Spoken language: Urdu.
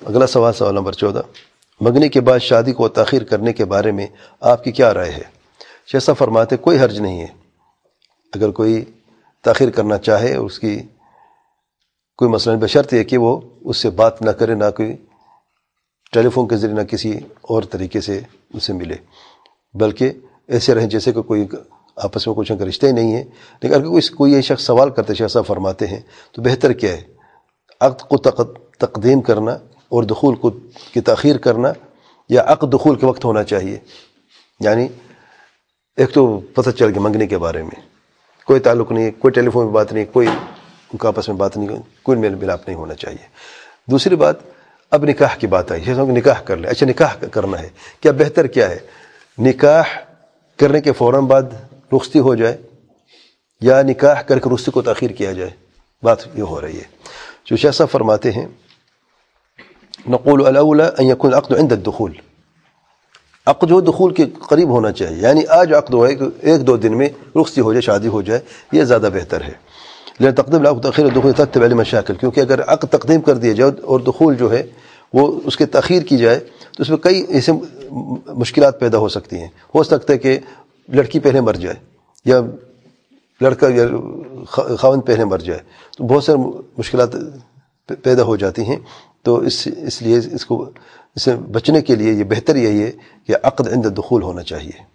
اگلا سوال سوال نمبر چودہ۔ منگنی کے بعد شادی کو تاخیر کرنے کے بارے میں آپ کی کیا رائے ہے؟ شیسا فرماتے کوئی حرج نہیں ہے۔ اگر کوئی تاخیر کرنا چاہے، اس کی کوئی مسئلہ بشرط یہ کہ وہ اس سے بات نہ کرے، نہ کوئی ٹیلی فون کے ذریعے، نہ کسی اور طریقے سے اسے ملے۔ بلکہ ایسے رہیں جیسے کہ کوئی آپس میں کچھ ان رشتہ ہی نہیں ہے لیکن اگر کوئی کوئی یہ شخص سوال کرتے شخص فرماتے ہیں، تو بہتر کیا ہے؟ عقد کو تقدیم کرنا اور دخول کو کی تاخیر کرنا یا عقد دخول کے وقت ہونا چاہیے۔ یعنی ایک تو پتہ چل گیا منگنے کے بارے میں۔ کوئی تعلق نہیں کوئی ٹیلی فون میں بات نہیں، کوئی ان کا آپس میں بات نہیں، کوئی میل ملاپ نہیں ہونا چاہیے۔ دوسری بات، اب نکاح کی بات آئی۔ ہے نکاح کر لیں۔ اچھا نکاح کرنا ہے۔ کیا بہتر کیا ہے؟ نکاح کرنے کے فوراً بعد رخصتی ہو جائے یا نکاح کر کے رخصتی کو تاخیر کیا جائے؟ بات یہ ہو رہی ہے۔ جو شیسا فرماتے ہیں نقول ان يكون العقد عند الدخول. عقد و دخول کے قریب ہونا چاہیے یعنی آج عقد ہو، ایک دو دن میں رخصتی ہو جائے، شادی ہو جائے، یہ زیادہ بہتر ہے۔ لیکن تقدیم العقد تاخیر دخول تک علی مشاکل کیونکہ اگر عقد تقدیم کر دیا جائے اور دخول جو ہے، وہ اس کے تاخیر کی جائے، تو اس میں کئی ایسے مشکلات پیدا ہو سکتی ہیں۔ ہو سکتا ہے کہ لڑکی پہلے مر جائے، یا لڑکا یا خاون پہلے مر جائے، تو بہت سارے مشکلات پیدا ہو جاتی ہیں۔ تو اس اس لیے اس کو، اس سے بچنے کے لیے یہ بہتر یہی ہے کہ عقد عند دخول ہونا چاہیے۔